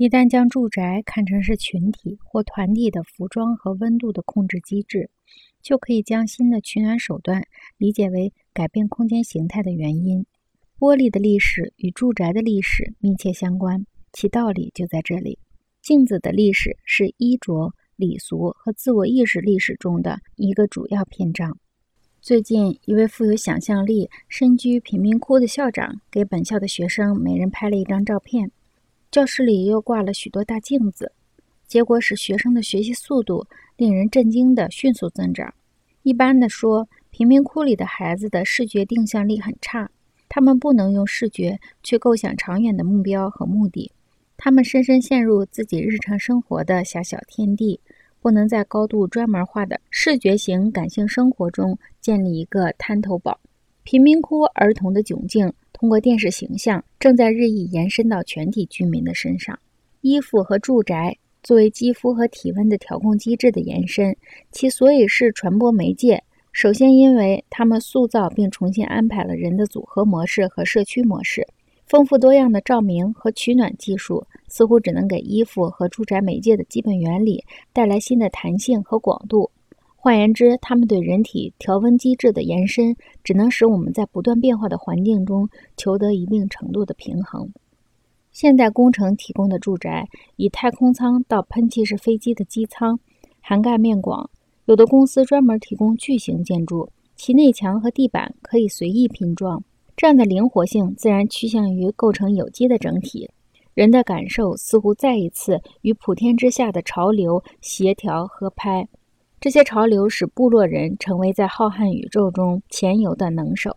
一旦将住宅看成是群体或团体的服装和温度的控制机制，就可以将新的取暖手段理解为改变空间形态的原因。玻璃的历史与住宅的历史密切相关，其道理就在这里。镜子的历史是衣着、礼俗和自我意识历史中的一个主要篇章。最近，一位富有想象力、身居贫民窟的校长给本校的学生每人拍了一张照片。教室里又挂了许多大镜子，结果使学生的学习速度令人震惊的迅速增长。一般的说，贫民窟里的孩子的视觉定向力很差，他们不能用视觉去构想长远的目标和目的，他们深深陷入自己日常生活的狭小天地，不能在高度专门化的视觉型感性生活中建立一个滩头堡。贫民窟儿童的窘境。通过电视形象，正在日益延伸到全体居民的身上。衣服和住宅作为肌肤和体温的调控机制的延伸，其所以是传播媒介。首先，因为它们塑造并重新安排了人的组合模式和社区模式。丰富多样的照明和取暖技术似乎只能给衣服和住宅媒介的基本原理带来新的弹性和广度。换言之，它们对人体调温机制的延伸，只能使我们在不断变化的环境中求得一定程度的平衡。现代工程提供的住宅，以太空舱到喷气式飞机的机舱，涵盖面广。有的公司专门提供巨型建筑，其内墙和地板可以随意拼装。这样的灵活性自然趋向于构成有机的整体。人的感受似乎再一次与普天之下的潮流协调合拍。这些潮流使部落人成为在浩瀚宇宙中潜游的能手。